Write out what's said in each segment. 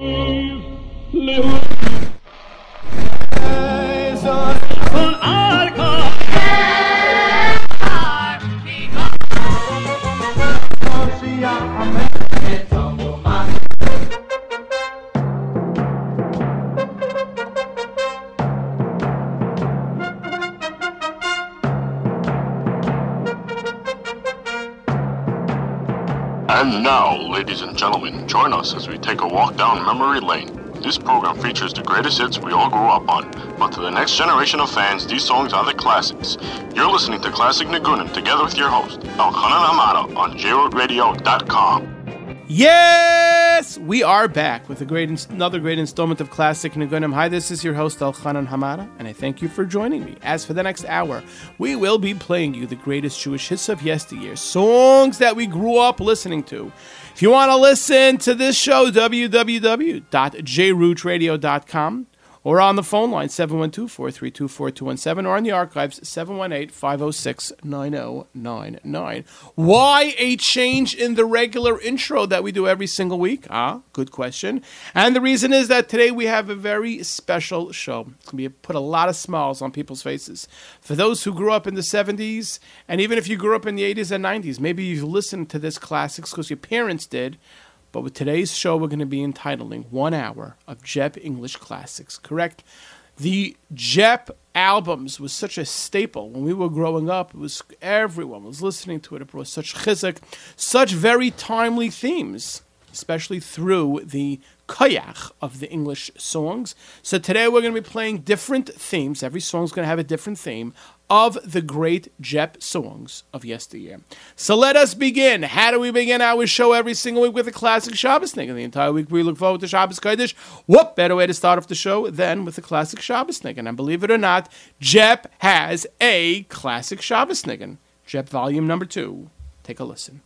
And join us as we take a walk down memory lane. This program features the greatest hits we all grew up on, but to the next generation of fans, these songs are the classics. You're listening to Classic Niggunim together with your host, Elchanan Hamada, on JRootRadio.com. Yes, we are back with great, ins- another great installment of Classic Niggunim. Hi, this is your host Elchanan Hamada, and I thank you for joining me. As for the next hour, we will be playing you the greatest Jewish hits of yesteryear, songs that we grew up listening to. If you want to listen to this show, www.jrootradio.com or on the phone line 712-432-4217 or on the archives 718-506-9099. Why a change in the regular intro that we do every single week? Ah, good question. And the reason is that today we have a very special show. Be put a lot of smiles on people's faces. For those who grew up in the 70s and even if you grew up in the 80s and 90s, maybe you've listened to this classics because your parents did. But with today's show, we're going to be entitling One Hour of Jep English Classics, correct? The Jep albums was such a staple when we were growing up. It was everyone was listening to it. It brought such chizuk, such very timely themes, especially through the koyach of the English songs. So today we're going to be playing different themes. Every song is going to have a different theme of the great Jep songs of yesteryear. So let us begin. How do we begin our show every single week with a classic Shabbos thing? And the entire week we look forward to Shabbos Kodesh. What better way to start off the show than with a classic Shabbos niggin? And believe it or not, Jep has a classic Shabbos niggin. Jep volume number two. Take a listen.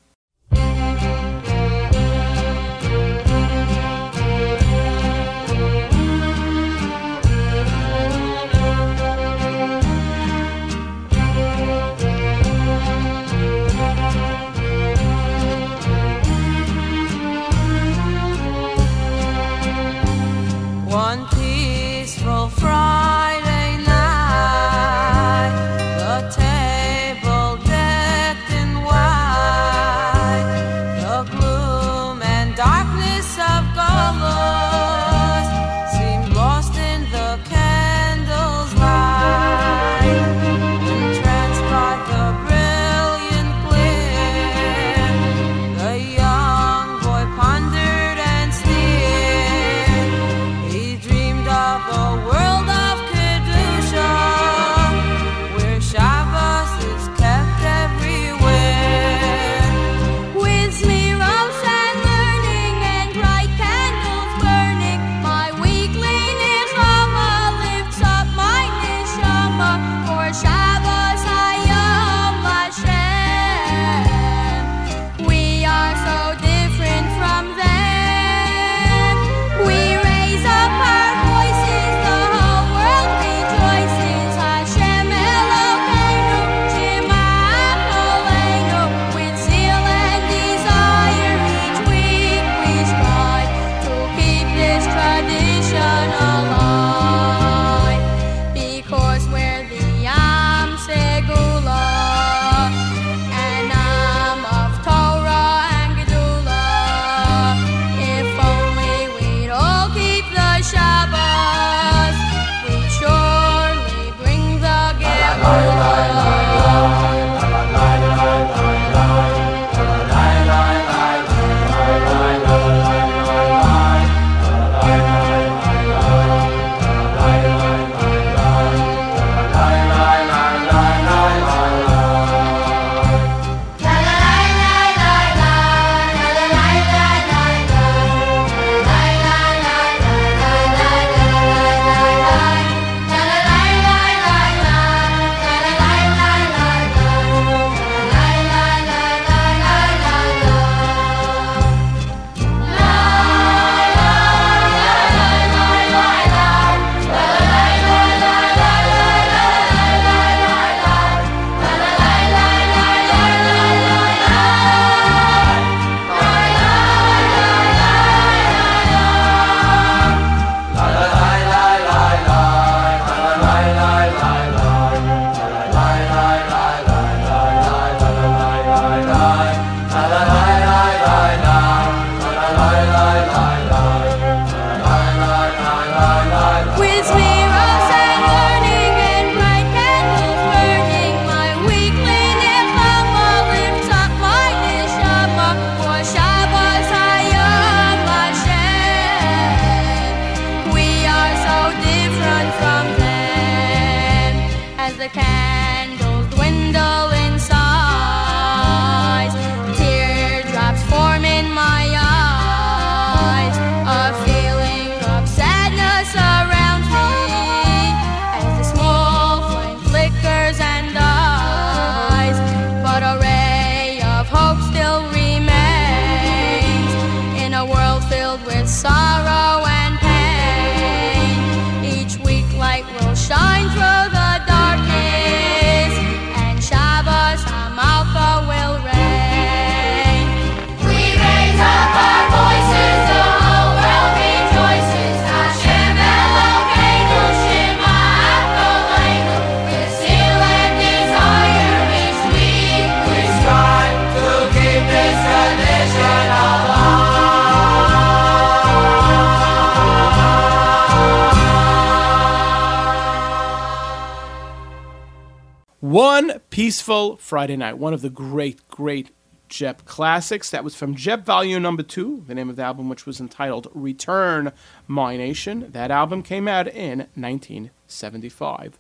Peaceful Friday Night, one of the great, great Jep classics. That was from Jep Volume Number Two, the name of the album, which was entitled Return My Nation. That album came out in 1975.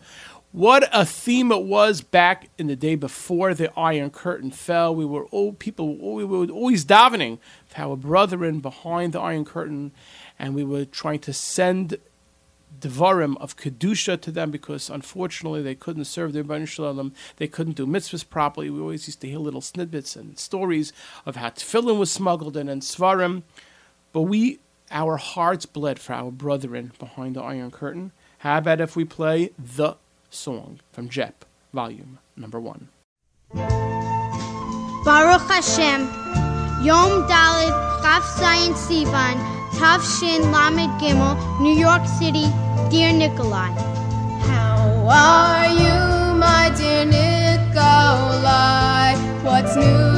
What a theme it was back in the day before the Iron Curtain fell. We were all people. We were always davening for our brethren behind the Iron Curtain, and we were trying to send devarim of kedusha to them because unfortunately they couldn't serve their Rebbeinu Shalom. They couldn't do mitzvahs properly. We always used to hear little snippets and stories of how tefillin was smuggled in and sefarim. But we, our hearts bled for our brethren behind the Iron Curtain. How about if we play the song from Jep, volume number one? Baruch Hashem, Yom Dalit Chaf Zayin Sivan, Tav Shin Lamed Gimel, New York City, dear Nikolai. How are you, my dear Nikolai? What's new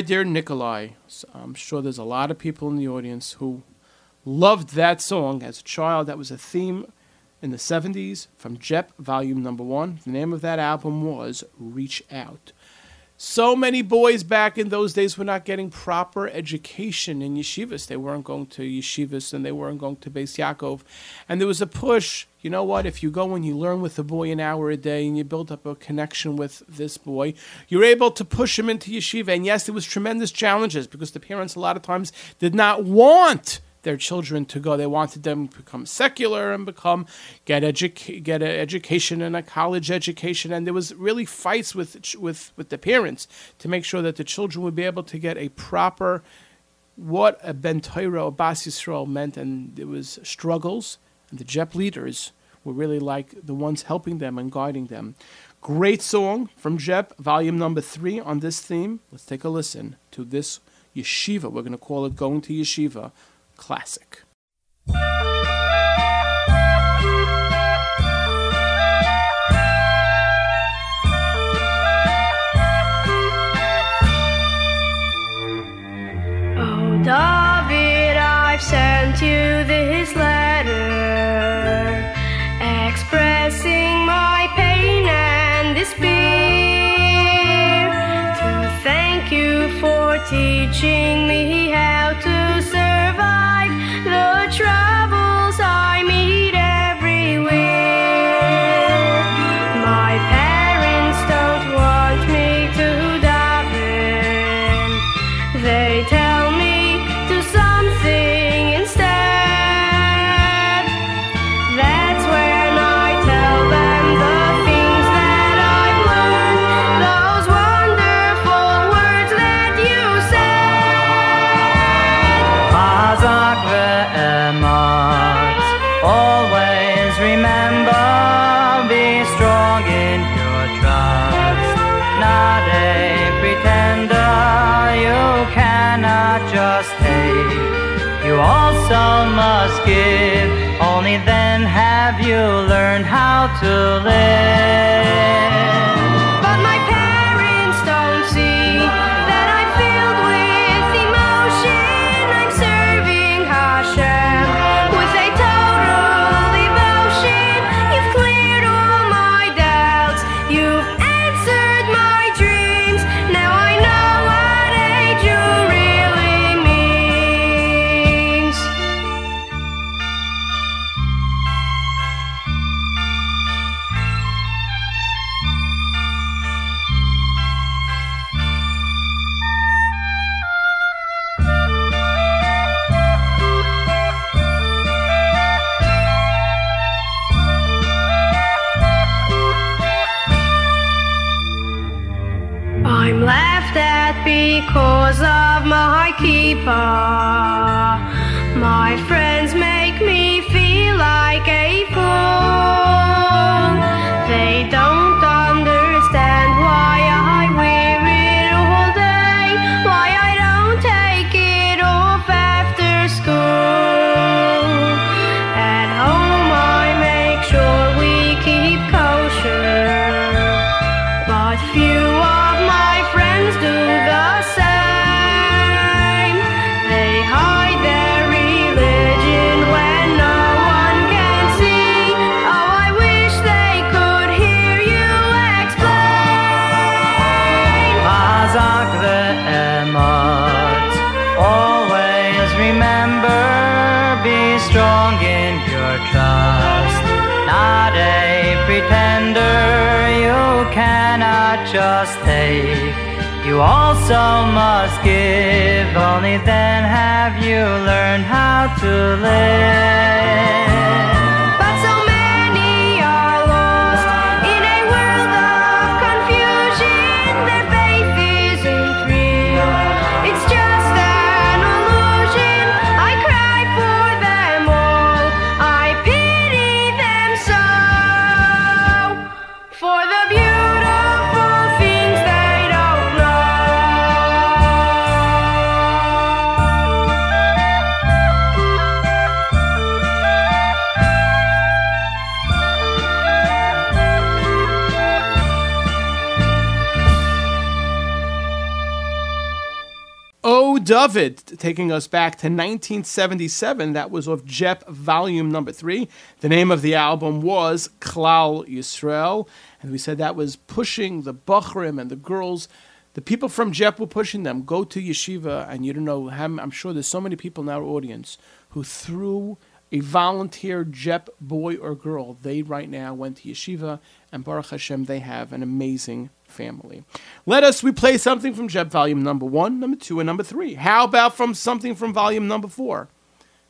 dear Nikolai? So I'm sure there's a lot of people in the audience who loved that song as a child. That was a theme in the 70s from Jep, volume number one. The name of that album was Reach Out. So many boys back in those days were not getting proper education in yeshivas. They weren't going to yeshivas and they weren't going to Beis Yaakov. And there was a push. You know what? If you go and you learn with a boy an hour a day and you build up a connection with this boy, you're able to push him into yeshiva. And yes, there was tremendous challenges because the parents a lot of times did not want their children to go. They wanted them to become secular and become get edu- get an education and a college education. And there was really fights with with with the parents to make sure that the children would be able to get a proper what a ben Torah or Bas Yisrael meant. And there was struggles, and the Jep leaders were really like the ones helping them and guiding them. Great song from Jep, volume number three on this theme. Let's take a listen to this yeshiva. We're going to call it Going to Yeshiva classic. Oh, David, I've sent you this letter expressing my pain and despair to thank you for teaching me how friends make me feel like a fool. They don't just take. You also must give, only then have you learned how to live. David, taking us back to 1977. That was off Jep Volume Number Three. The name of the album was Klal Yisrael, and we said that was pushing the Bachrim and the girls. The people from Jep were pushing them. Go to yeshiva, and you don't know. I'm sure there's so many people in our audience who threw a volunteer Jep boy or girl. They right now went to yeshiva, and Baruch Hashem, they have an amazing family. Let us replay something from JEP volume number one, number two, and number three. How about from something from volume number four?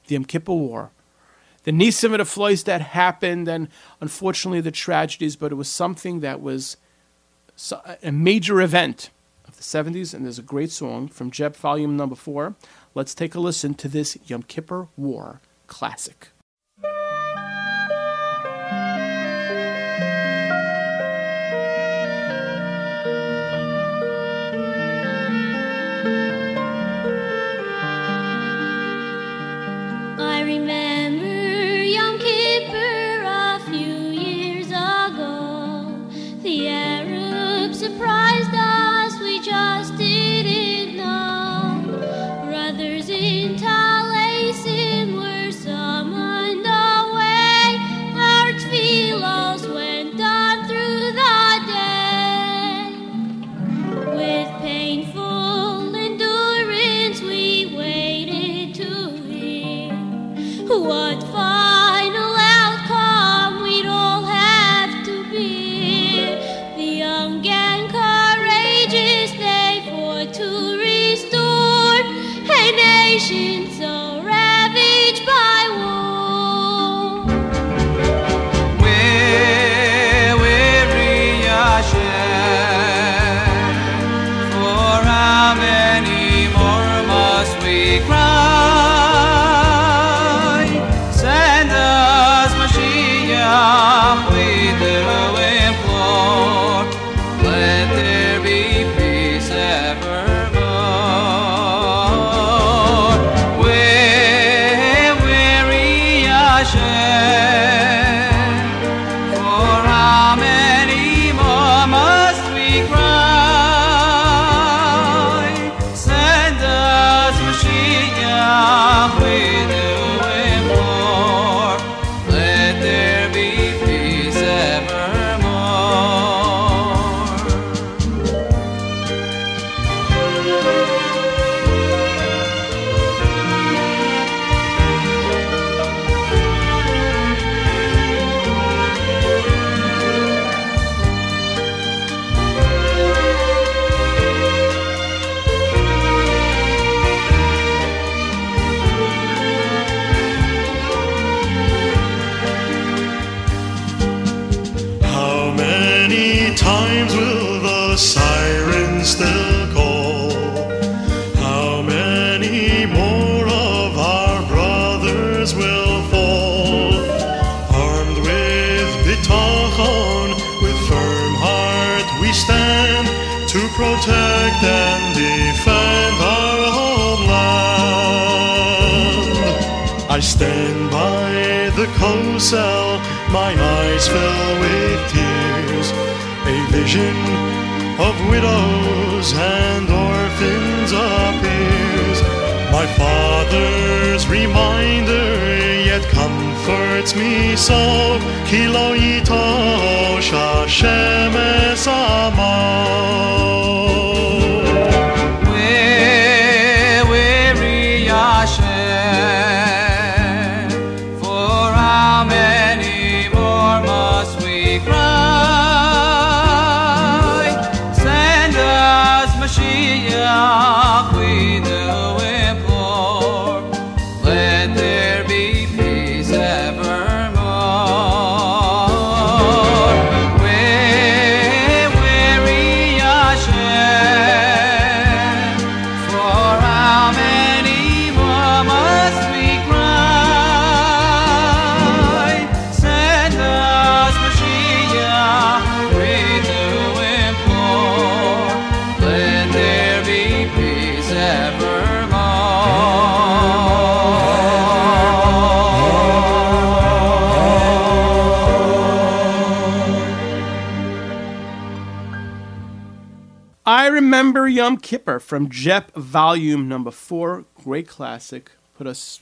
The Yom Kippur War. The Nisim and the that happened, and unfortunately the tragedies, but it was something that was a major event of the 70s, and there's a great song from JEP volume number four. Let's take a listen to this Yom Kippur War classic. My eyes fill with tears. A vision of widows and orphans appears. My father's reminder yet comforts me so. Kilo Hashem Yom Kippur from Jep Volume Number Four, great classic. Put us,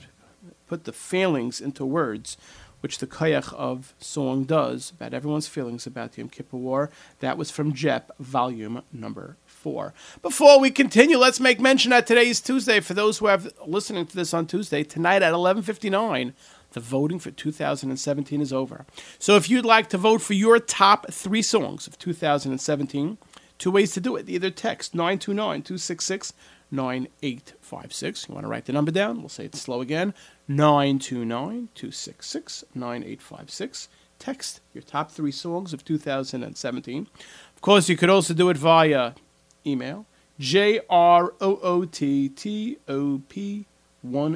put the feelings into words, which the Kayach of song does about everyone's feelings about the Yom Kippur War. That was from Jep Volume Number Four. Before we continue, let's make mention that today is Tuesday. For those who have listening to this on Tuesday, tonight at eleven fifty nine. The voting for 2017 is over. So if you'd like to vote for your top three songs of 2017, two ways to do it. Either text 929 266 9856. You want to write the number down? We'll say it slow again 929 266 9856. Text your top three songs of 2017. Of course, you could also do it via email J R O O T T O P 10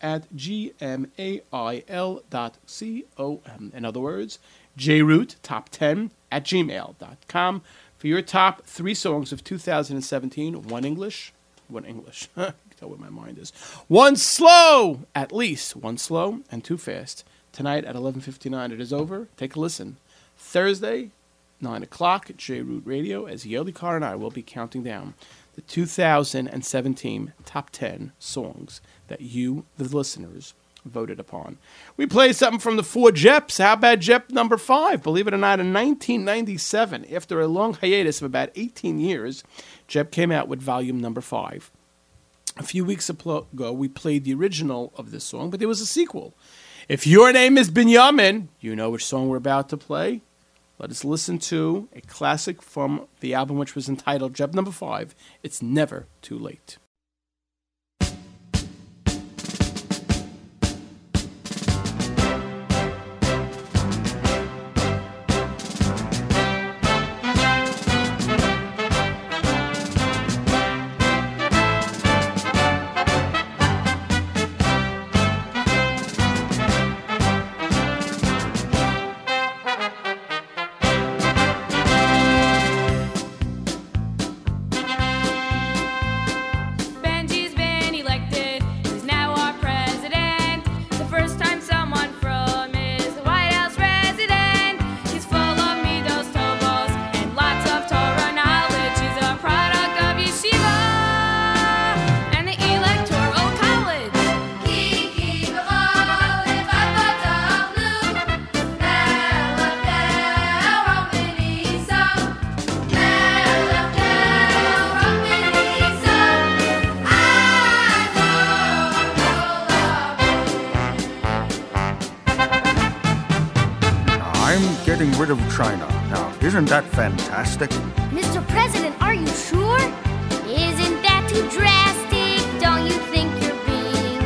at gmail dot com. In other words, jroot top 10 at gmail.com for your top three songs of 2017. One English, one English. you can tell where my mind is. One slow, at least one slow, and two fast. Tonight at 11:59, it is over. Take a listen. Thursday, 9 o'clock at J-Root Radio, as Yoli Carr and I will be counting down the 2017 top 10 songs that you, the listeners, voted upon. We play something from the four Jeps. How about Jep number five? Believe it or not, in 1997, after a long hiatus of about 18 years, Jep came out with volume number five. A few weeks ago, we played the original of this song, but there was a sequel. If your name is Binyamin, you know which song we're about to play. Let us listen to a classic from the album, which was entitled Jep Number Five. It's never too late. Isn't that fantastic? Mr. President, are you sure? Isn't that too drastic? Don't you think you're being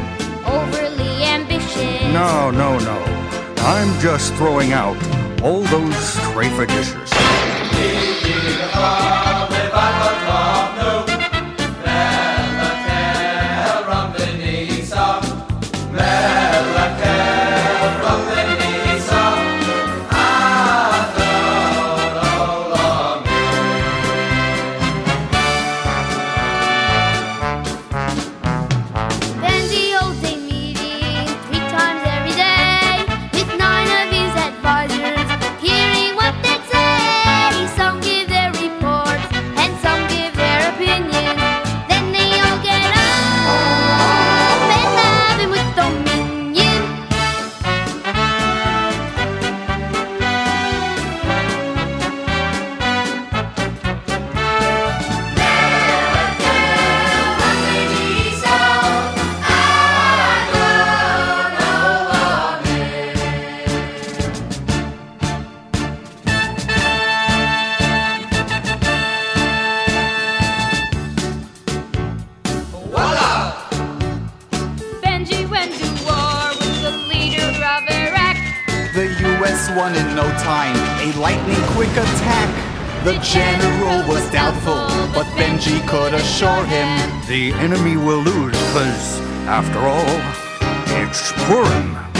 overly ambitious? No, no, no. I'm just throwing out all those Strafer dishes. Him. The enemy will lose, because, after all, it's Purim.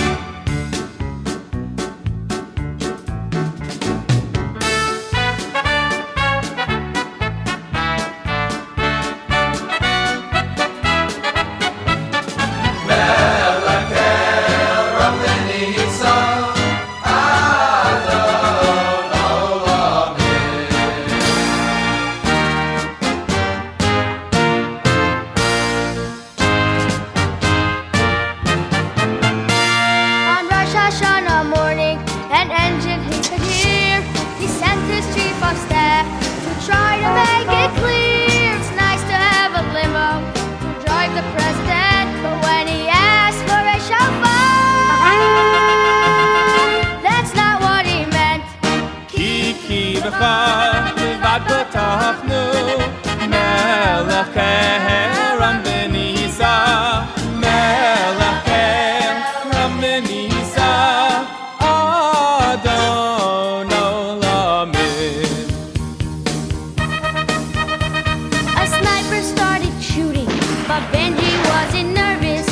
A sniper started shooting, but Benji wasn't nervous.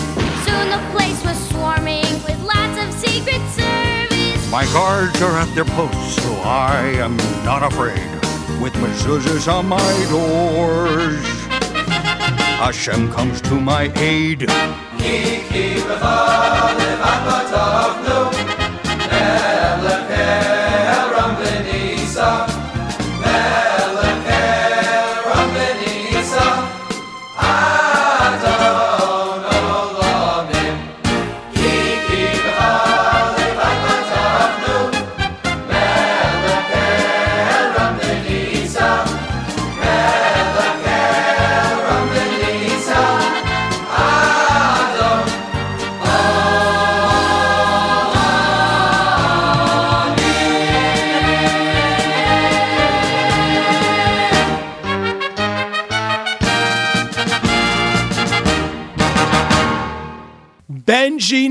Soon the place was swarming with lots of secret service. My guards are at their posts, so I am not afraid with mezuzahs on my doors. Hashem comes to my aid. Benji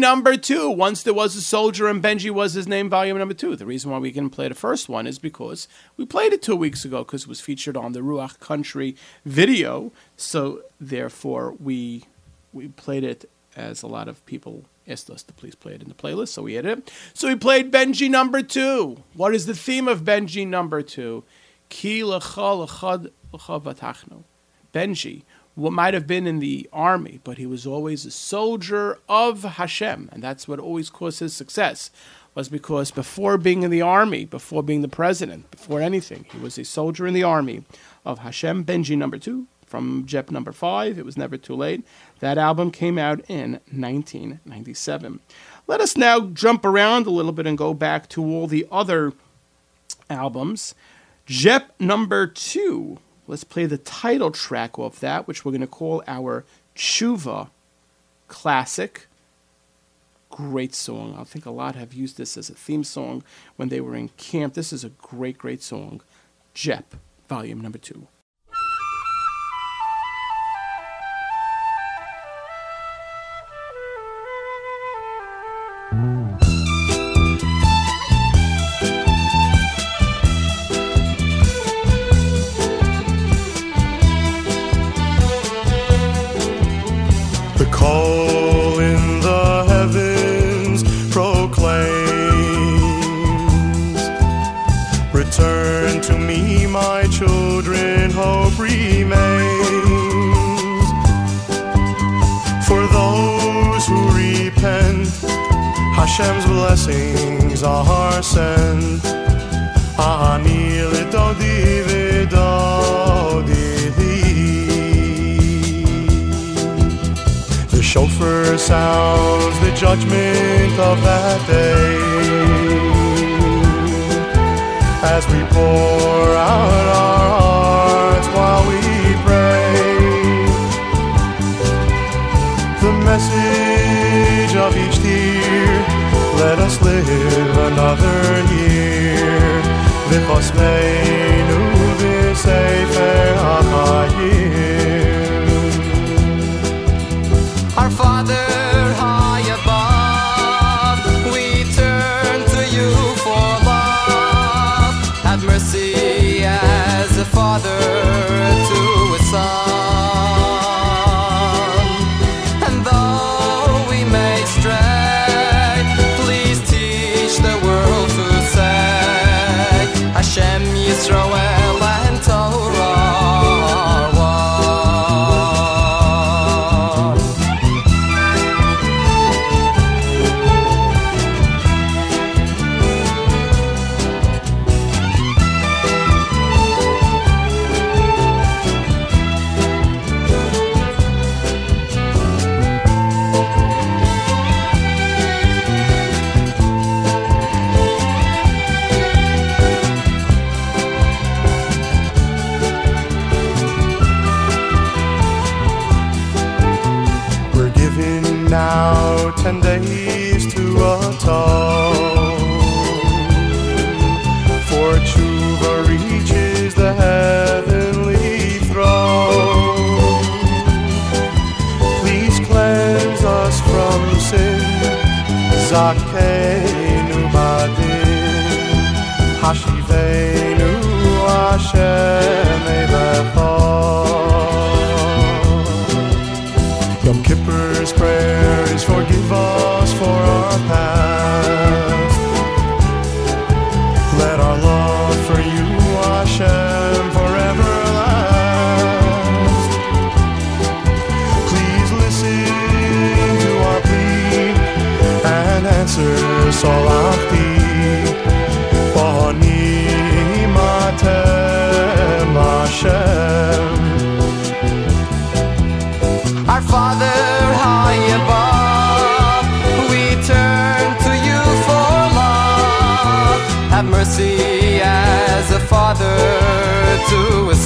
number two. Once there was a soldier and Benji was his name, volume number two. The reason why we can play the first one is because we played it two weeks ago because it was featured on the Ruach Country video. So therefore we we played it as a lot of people asked us to please play it in the playlist. So we had it. So we played Benji number two. What is the theme of Benji number two? Benji, what might have been in the army, but he was always a soldier of Hashem, and that's what always caused his success. Was because before being in the army, before being the president, before anything, he was a soldier in the army of Hashem. Benji number two from Jep number five. It was never too late. That album came out in 1997. Let us now jump around a little bit and go back to all the other albums. Jep number two. Let's play the title track of that, which we're going to call our Chuva classic. Great song. I think a lot have used this as a theme song when they were in camp. This is a great, great song. Jep, volume number two. Blessings are sent. Ah, Ani lidodi vidodi oh, The shofar sounds the judgment of that day as we pour out V'chosmeinu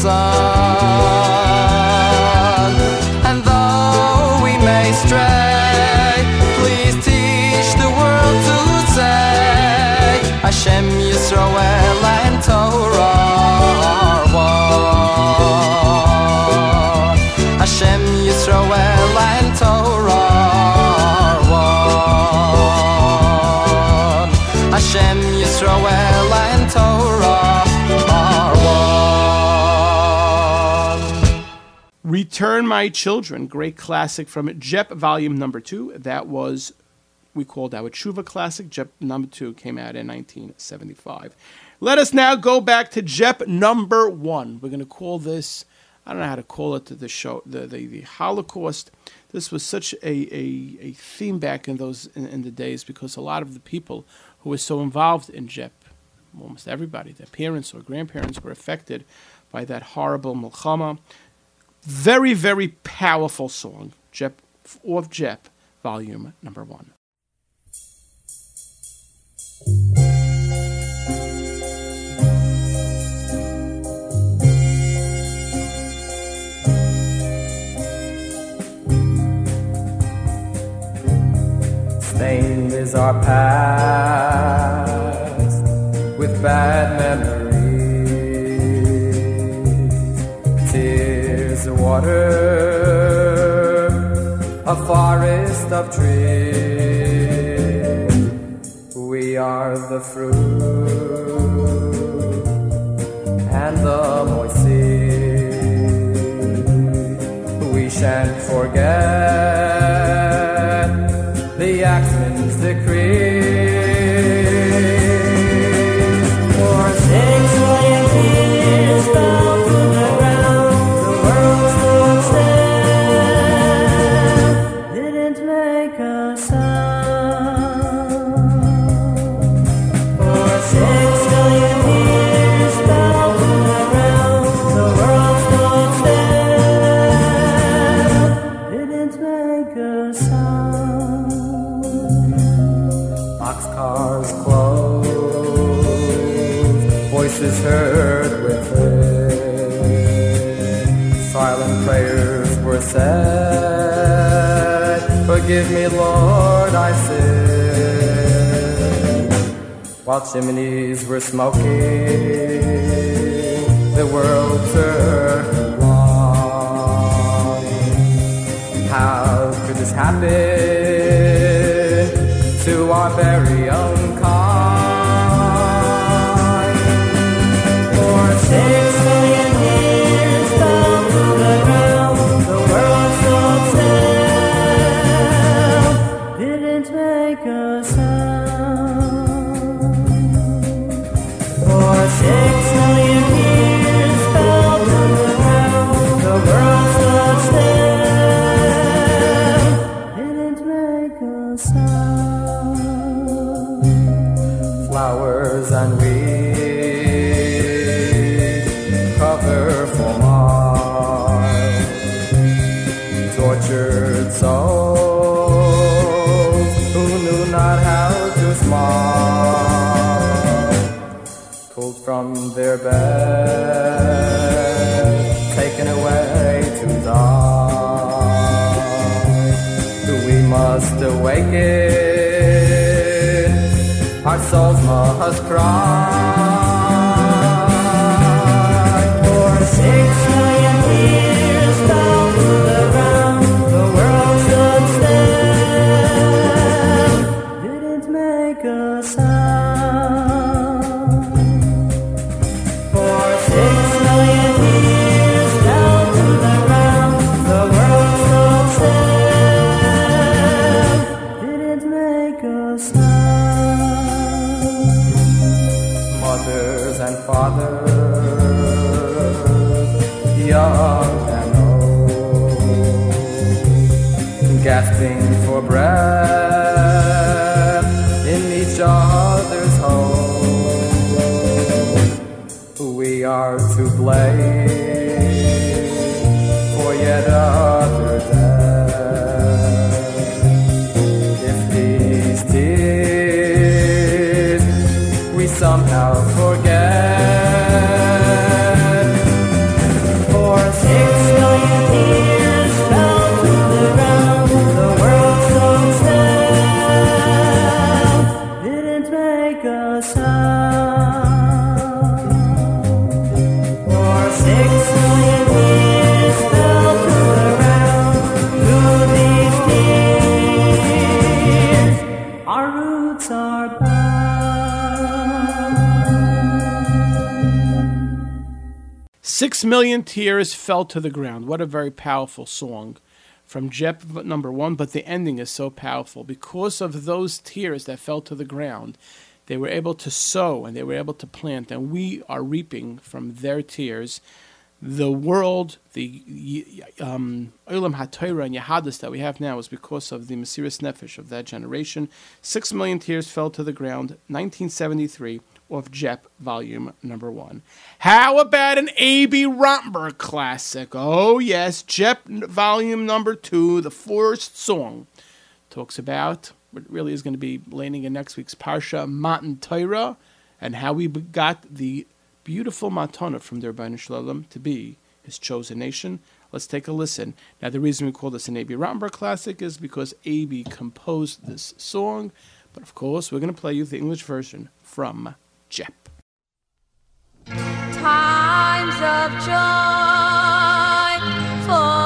son. And though we may stray, please teach the world to say, Hashem Return My Children, great classic from Jep Volume Number Two. That was we called our Chuva classic. Jep Number Two came out in 1975. Let us now go back to Jep Number One. We're going to call this. I don't know how to call it. The show, the the, the Holocaust. This was such a, a, a theme back in those in, in the days because a lot of the people who were so involved in Jep, almost everybody, their parents or grandparents were affected by that horrible Milchama very, very powerful song, Jep, of Jep, volume number one. Stained is our past with bad memories. Of trees. We are the fruit and the moist. We shan't forget While chimneys were smoking, the world turned blind. How could this happen to our very own Six Million Tears Fell to the Ground. What a very powerful song from Jep number one, but the ending is so powerful. Because of those tears that fell to the ground, they were able to sow and they were able to plant, and we are reaping from their tears. The world, the um, HaTorah and Yehadis that we have now is because of the Mesiris Nefesh of that generation. Six million tears fell to the ground, 1973, of Jep, volume number one. How about an Abie Rotenberg classic? Oh, yes, Jep, volume number two, the first song. Talks about what really is going to be landing in next week's Parsha, Matan Torah, and how we got the beautiful matana from the Ribono Shel Olam to be his chosen nation. Let's take a listen. Now, the reason we call this an Abie Rotenberg classic is because Abie composed this song, but of course, we're going to play you the English version from Jep. times of joy for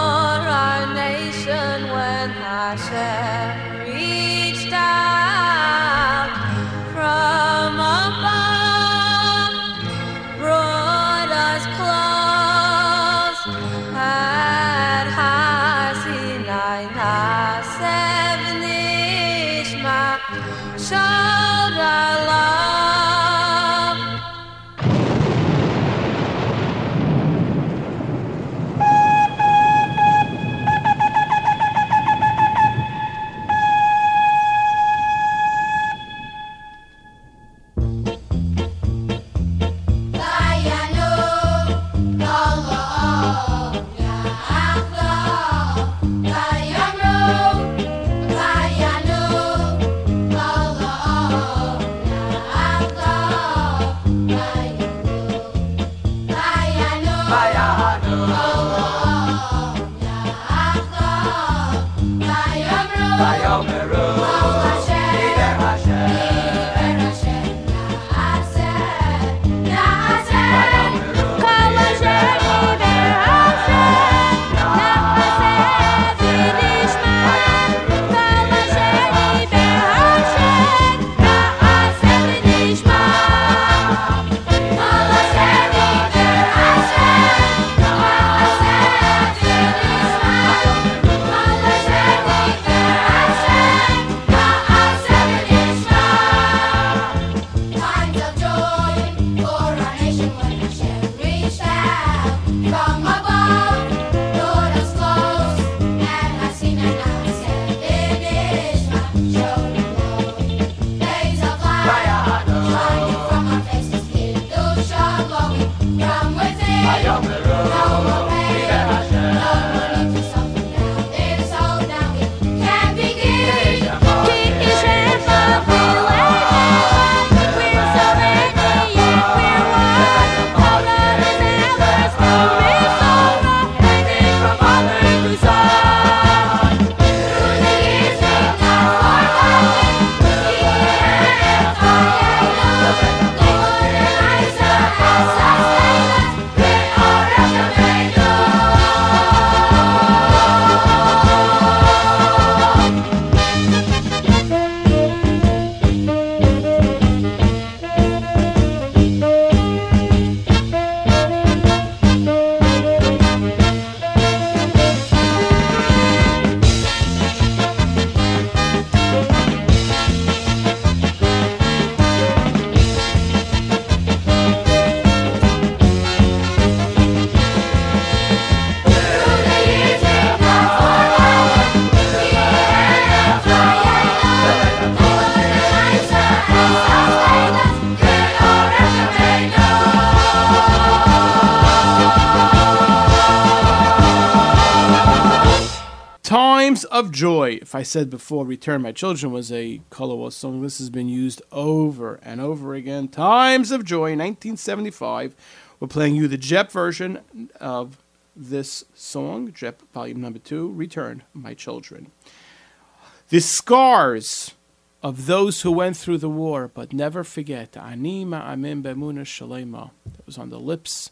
If I said before, Return My Children was a Colorwell song, this has been used over and over again. Times of Joy, 1975. We're playing you the Jep version of this song, Jep Volume Number Two, Return My Children. The scars of those who went through the war, but never forget. Ani ma'amin b'emuna shalema. That was on the lips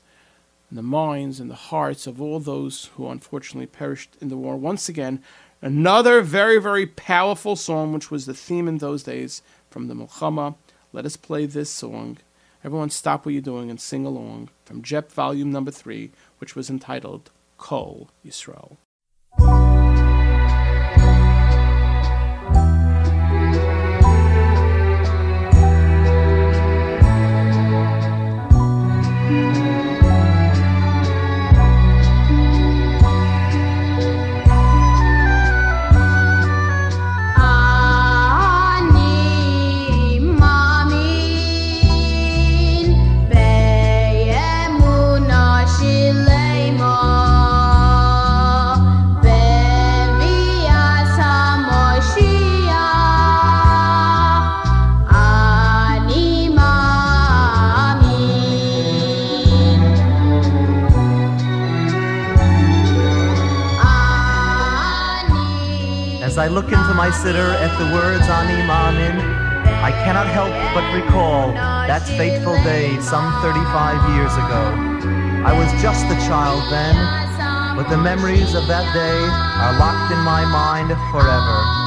and the minds and the hearts of all those who unfortunately perished in the war. Once again, another very, very powerful song, which was the theme in those days from the Milchama. Let us play this song. Everyone stop what you're doing and sing along from Jep Volume Number 3, which was entitled Kol Yisrael. I look into my siddur at the words Ani Ma'amin, I cannot help but recall that fateful day some 35 years ago. I was just a child then, but the memories of that day are locked in my mind forever.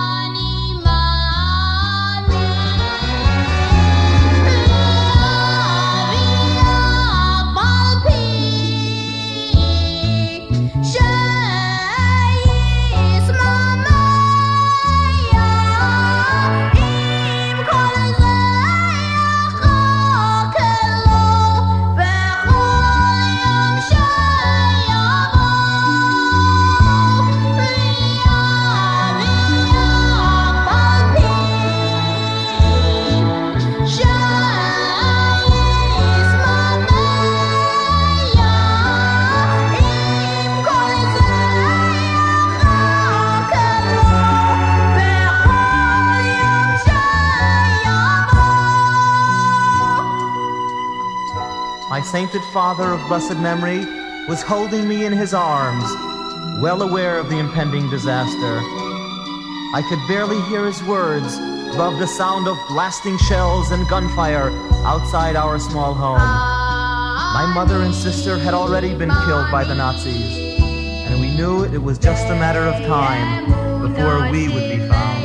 Sainted father of blessed memory was holding me in his arms, well aware of the impending disaster. I could barely hear his words above the sound of blasting shells and gunfire outside our small home. My mother and sister had already been killed by the Nazis, and we knew it was just a matter of time before we would be found.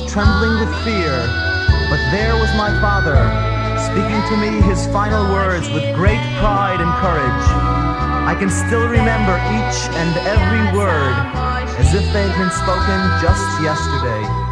Was trembling with fear, but there was my father, speaking to me his final words with great pride and courage. I can still remember each and every word as if they had been spoken just yesterday.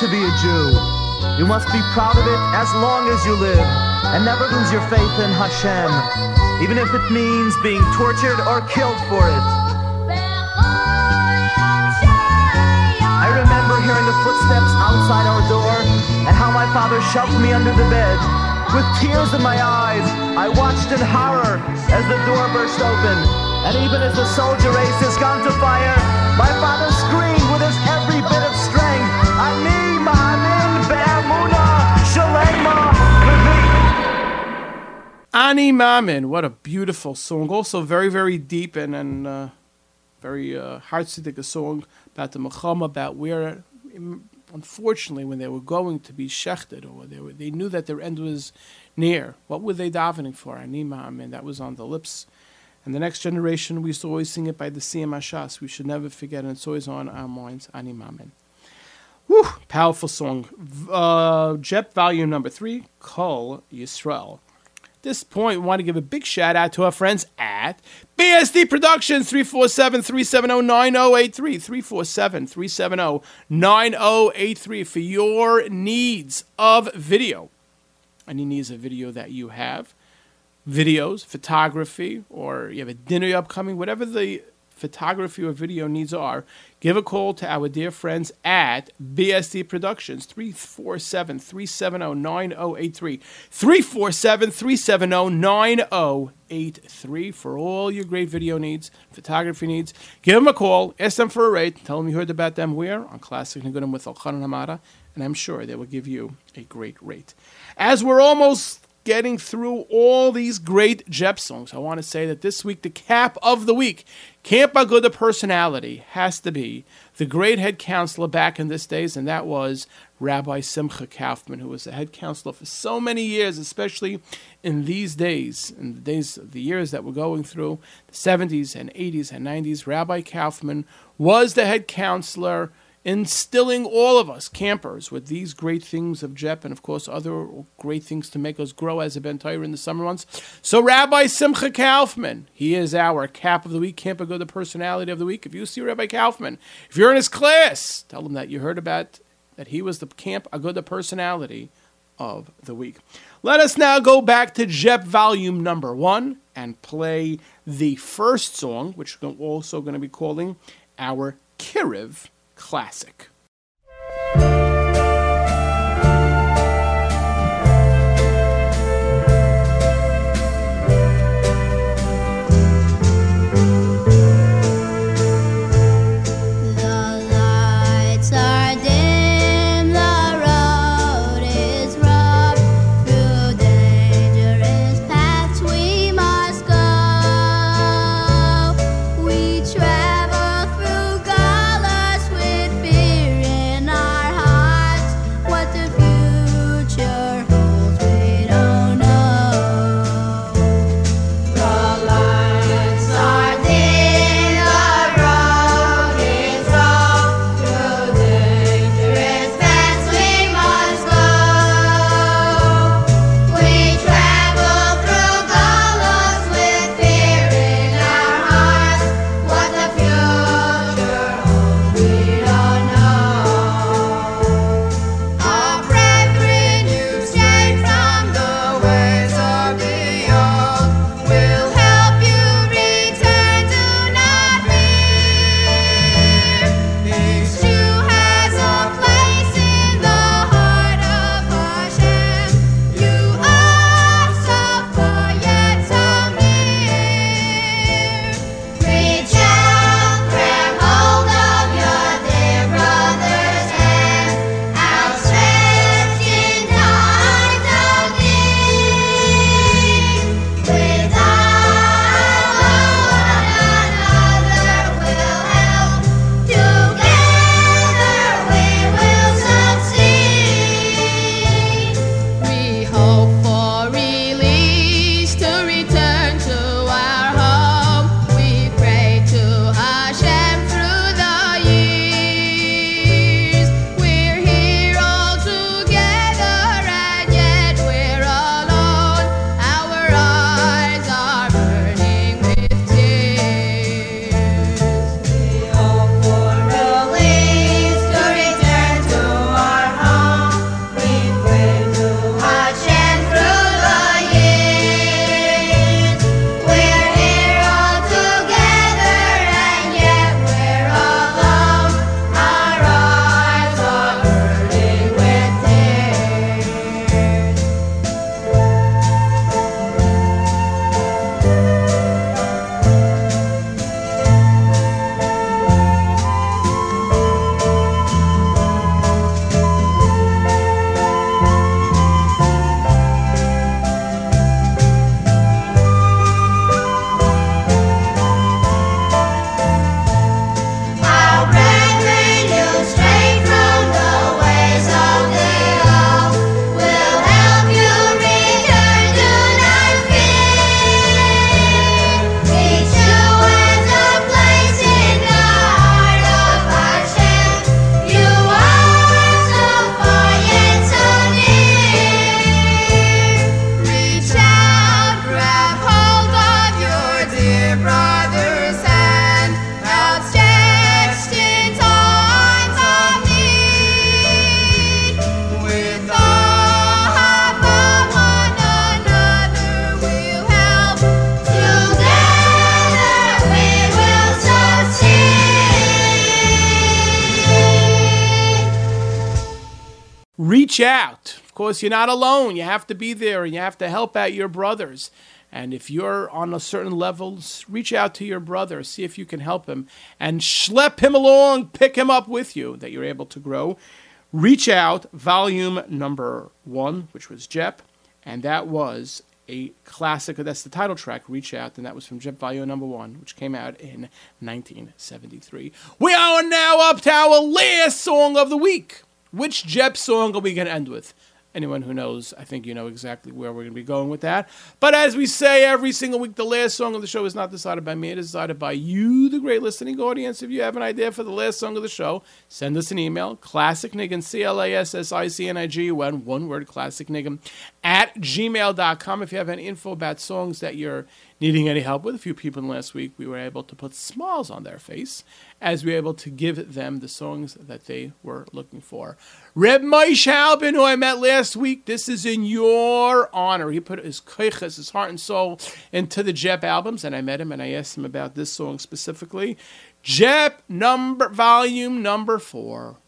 To be a Jew. You must be proud of it as long as you live, and never lose your faith in Hashem, even if it means being tortured or killed for it. I remember hearing the footsteps outside our door, and how my father shoved me under the bed. With tears in my eyes, I watched in horror as the door burst open. And even as the soldier raised his gun to fire, my father screamed with his every bit of strength, Ani Ma'amin, what a beautiful song. Also very, very deep and, and uh, very uh, heart-sitting song about the Milchama, about where unfortunately, when they were going to be shechted, or they, were, they knew that their end was near, what were they davening for? Ani and that was on the lips. And the next generation, we used to always sing it by the Siyam. We should never forget, and it's always on our minds. Animamen. Whew, powerful song. Uh, Jep volume number three, Kol Yisrael. This point, we want to give a big shout out to our friends at BSD Productions, 347 370 9083. 347 370 9083 for your needs of video. Any needs of video that you have, videos, photography, or you have a dinner upcoming, whatever the photography or video needs are, give a call to our dear friends at BSD Productions, 347 370 9083. 347 370 9083 for all your great video needs, photography needs. Give them a call, ask them for a rate, tell them you heard about them where? On Classic Nigunim with Elchanan Hamada, and I'm sure they will give you a great rate. As we're almost getting through all these great Jep songs, I want to say that this week, the cap of the week, Camp Aguda personality has to be the great head counselor back in this days, and that was Rabbi Simcha Kaufman, who was the head counselor for so many years, especially in these days, in the days, of the years that we're going through, the 70s and 80s and 90s. Rabbi Kaufman was the head counselor instilling all of us campers with these great things of Jep and of course other great things to make us grow as a Ben Torah in the summer months. So Rabbi Simcha Kaufman, he is our cap of the week, camp Aguda personality of the week. If you see Rabbi Kaufman, if you're in his class, tell him that you heard about that he was the camp Aguda personality of the week. Let us now go back to Jep volume number one and play the first song, which we're also going to be calling our Kiriv Classic. Course, you're not alone. You have to be there and you have to help out your brothers. And if you're on a certain level, reach out to your brother, see if you can help him, and schlep him along, pick him up with you, that you're able to grow. Reach Out, volume number one, which was Jep, and that was a classic. That's the title track, Reach Out, and that was from Jep Volume number one, which came out in 1973. We are now up to our last song of the week. Which Jep song are we going to end with? Anyone who knows, I think you know exactly where we're going to be going with that. But as we say every single week, the last song of the show is not decided by me, it is decided by you, the great listening audience. If you have an idea for the last song of the show, send us an email, classicnigun, C L A S S I C N I G U N, one word, classicnigun, at gmail.com. If you have any info about songs that you're needing any help with, a few people last week, we were able to put smiles on their face as we were able to give them the songs that they were looking for. Reb Moshe Halbin, who I met last week, this is in your honor. He put his koiches, his heart and soul, into the Jep albums, and I met him and I asked him about this song specifically. Jep number volume number four.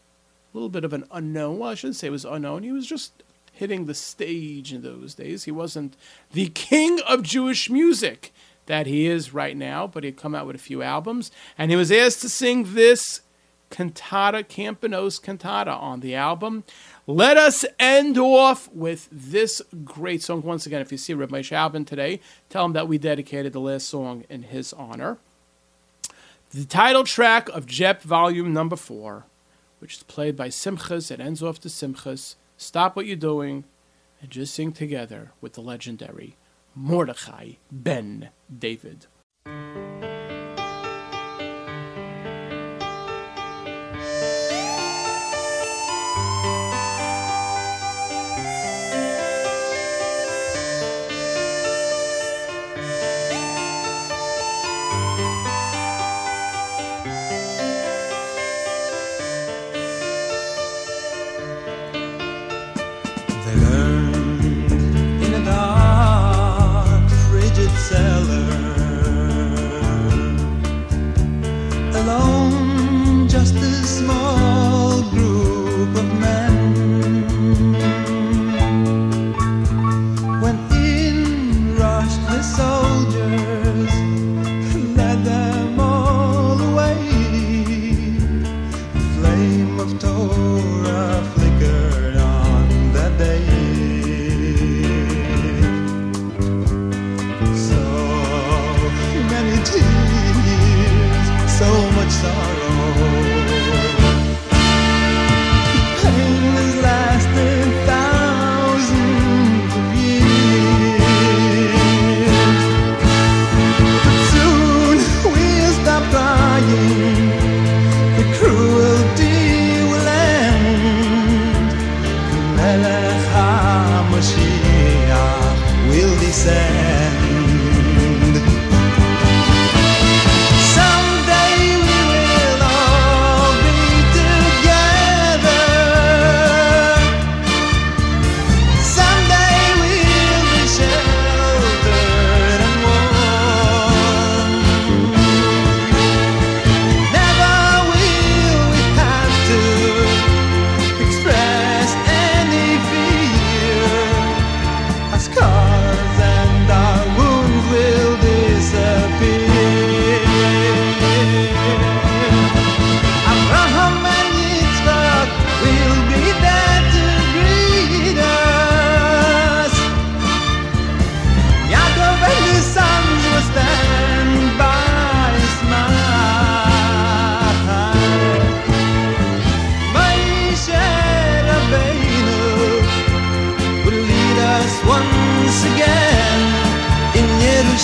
A little bit of an unknown. Well, I shouldn't say it was unknown. He was just hitting the stage in those days. He wasn't the king of Jewish music that he is right now, but he'd come out with a few albums, and he was asked to sing this cantata, Campanos cantata, on the album. Let us end off with this great song. Once again, if you see Reb Moshe Albin today, tell him that we dedicated the last song in his honor. The title track of Jep Volume Number Four, which is played by Simchas, it ends off to Simchas. Stop what you're doing and just sing together with the legendary Mordechai Ben David.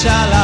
shall I?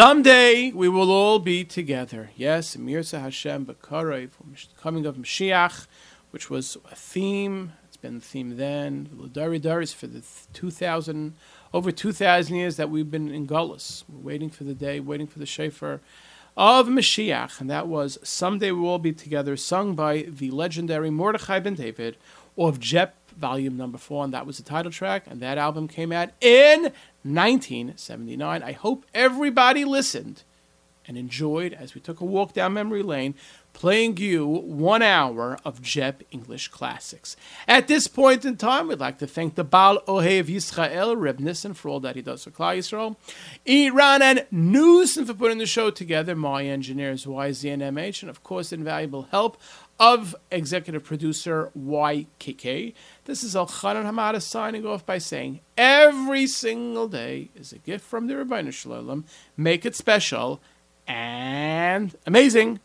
Someday we will all be together. Yes, Mirza Hashem Bakaray for Mish- coming of Mashiach, which was a theme. It's been the theme then. Ladari Daris for the 2,000, over 2,000 years that we've been in Golus. We're waiting for the day, waiting for the Shofar of Mashiach. And that was Someday We Will Be Together, sung by the legendary Mordechai ben David of Jep volume number four, and that was the title track. And that album came out in 1979. I hope everybody listened and enjoyed as we took a walk down memory lane, playing you one hour of Jep English classics. At this point in time, we'd like to thank the Baal Ohev Yisrael, Reb Nissen, for all that he does for Klal Yisrael, Iran and Newsom for putting the show together, my engineers YZNMH, and of course, invaluable help of executive producer YKK. This is Elchanan Hamada signing off by saying every single day is a gift from the Ribono Shel Olam. Make it special and amazing.